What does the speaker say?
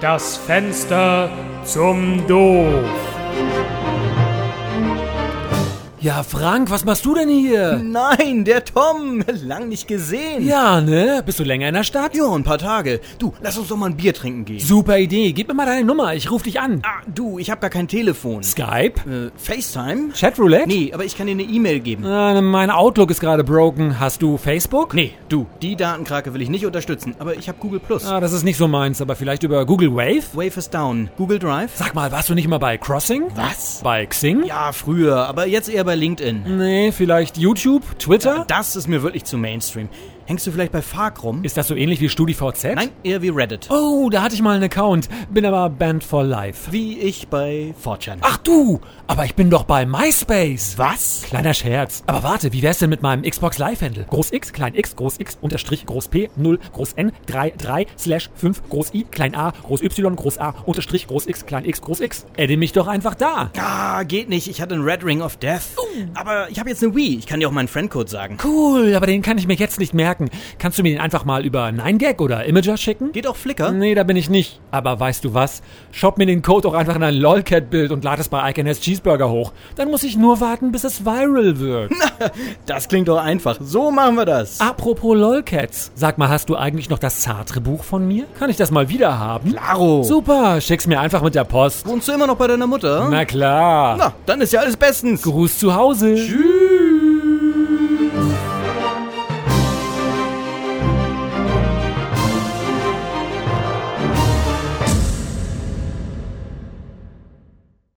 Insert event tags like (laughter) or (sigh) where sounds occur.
Das Fenster zum Doof. Ja, Frank, was machst du denn hier? Nein, der Tom. Lang nicht gesehen. Ja, ne? Bist du länger in der Stadt? Ja, ein paar Tage. Du, lass uns doch mal ein Bier trinken gehen. Super Idee. Gib mir mal deine Nummer. Ich ruf dich an. Ah, du, ich hab gar kein Telefon. Skype? Äh, FaceTime? Chatroulette? Nee, aber ich kann dir eine E-Mail geben. Äh, mein Outlook ist gerade broken. Hast du Facebook? Nee, du, die Datenkrake will ich nicht unterstützen, aber ich hab Google Plus. Ah, das ist nicht so meins, aber vielleicht über Google Wave? Wave is down. Google Drive? Sag mal, warst du nicht mal bei Crossing? Was? Bei Xing? Ja, früher, aber jetzt eher bei LinkedIn. Nee, vielleicht YouTube, Twitter? Das ist mir wirklich zu Mainstream. Hängst du vielleicht bei Fark rum? Ist das so ähnlich wie StudiVZ? Nein, eher wie Reddit. Oh, da hatte ich mal einen Account. Bin aber banned for life. Wie ich bei 4chan. Ach du, aber ich bin doch bei MySpace. was? Kleiner Scherz. Aber warte, wie wär's denn mit meinem Xbox Live-Handle? Groß X, klein x, groß x, unterstrich, groß p, 0, groß n, 3, 3, slash 5, groß i, klein a, groß y, groß a, unterstrich, groß x, klein x, groß x. Adde mich doch einfach da. Ah, geht nicht. Ich hatte einen Red Ring of Death. Aber ich habe jetzt eine Wii. Ich kann dir auch meinen Friendcode sagen. Cool, aber den kann ich mir jetzt nicht merken. Kannst du mir den einfach mal über 9gag oder Imager schicken? Geht auch Flickr? Nee, da bin ich nicht. Aber weißt du was? Shop mir den Code auch einfach in ein LOLCat-Bild und lade es bei I Can Has Cheeseburger hoch. Dann muss ich nur warten, bis es viral wird. (laughs) Das klingt doch einfach. So machen wir das. Apropos LOLCats. Sag mal, hast du eigentlich noch das Sartre-Buch von mir? Kann ich das mal wieder haben? Klaro. Super, schick's mir einfach mit der Post. Wohnst du immer noch bei deiner Mutter? Na klar. Na, dann ist ja alles bestens. Gruß zu Hause. Tschüss.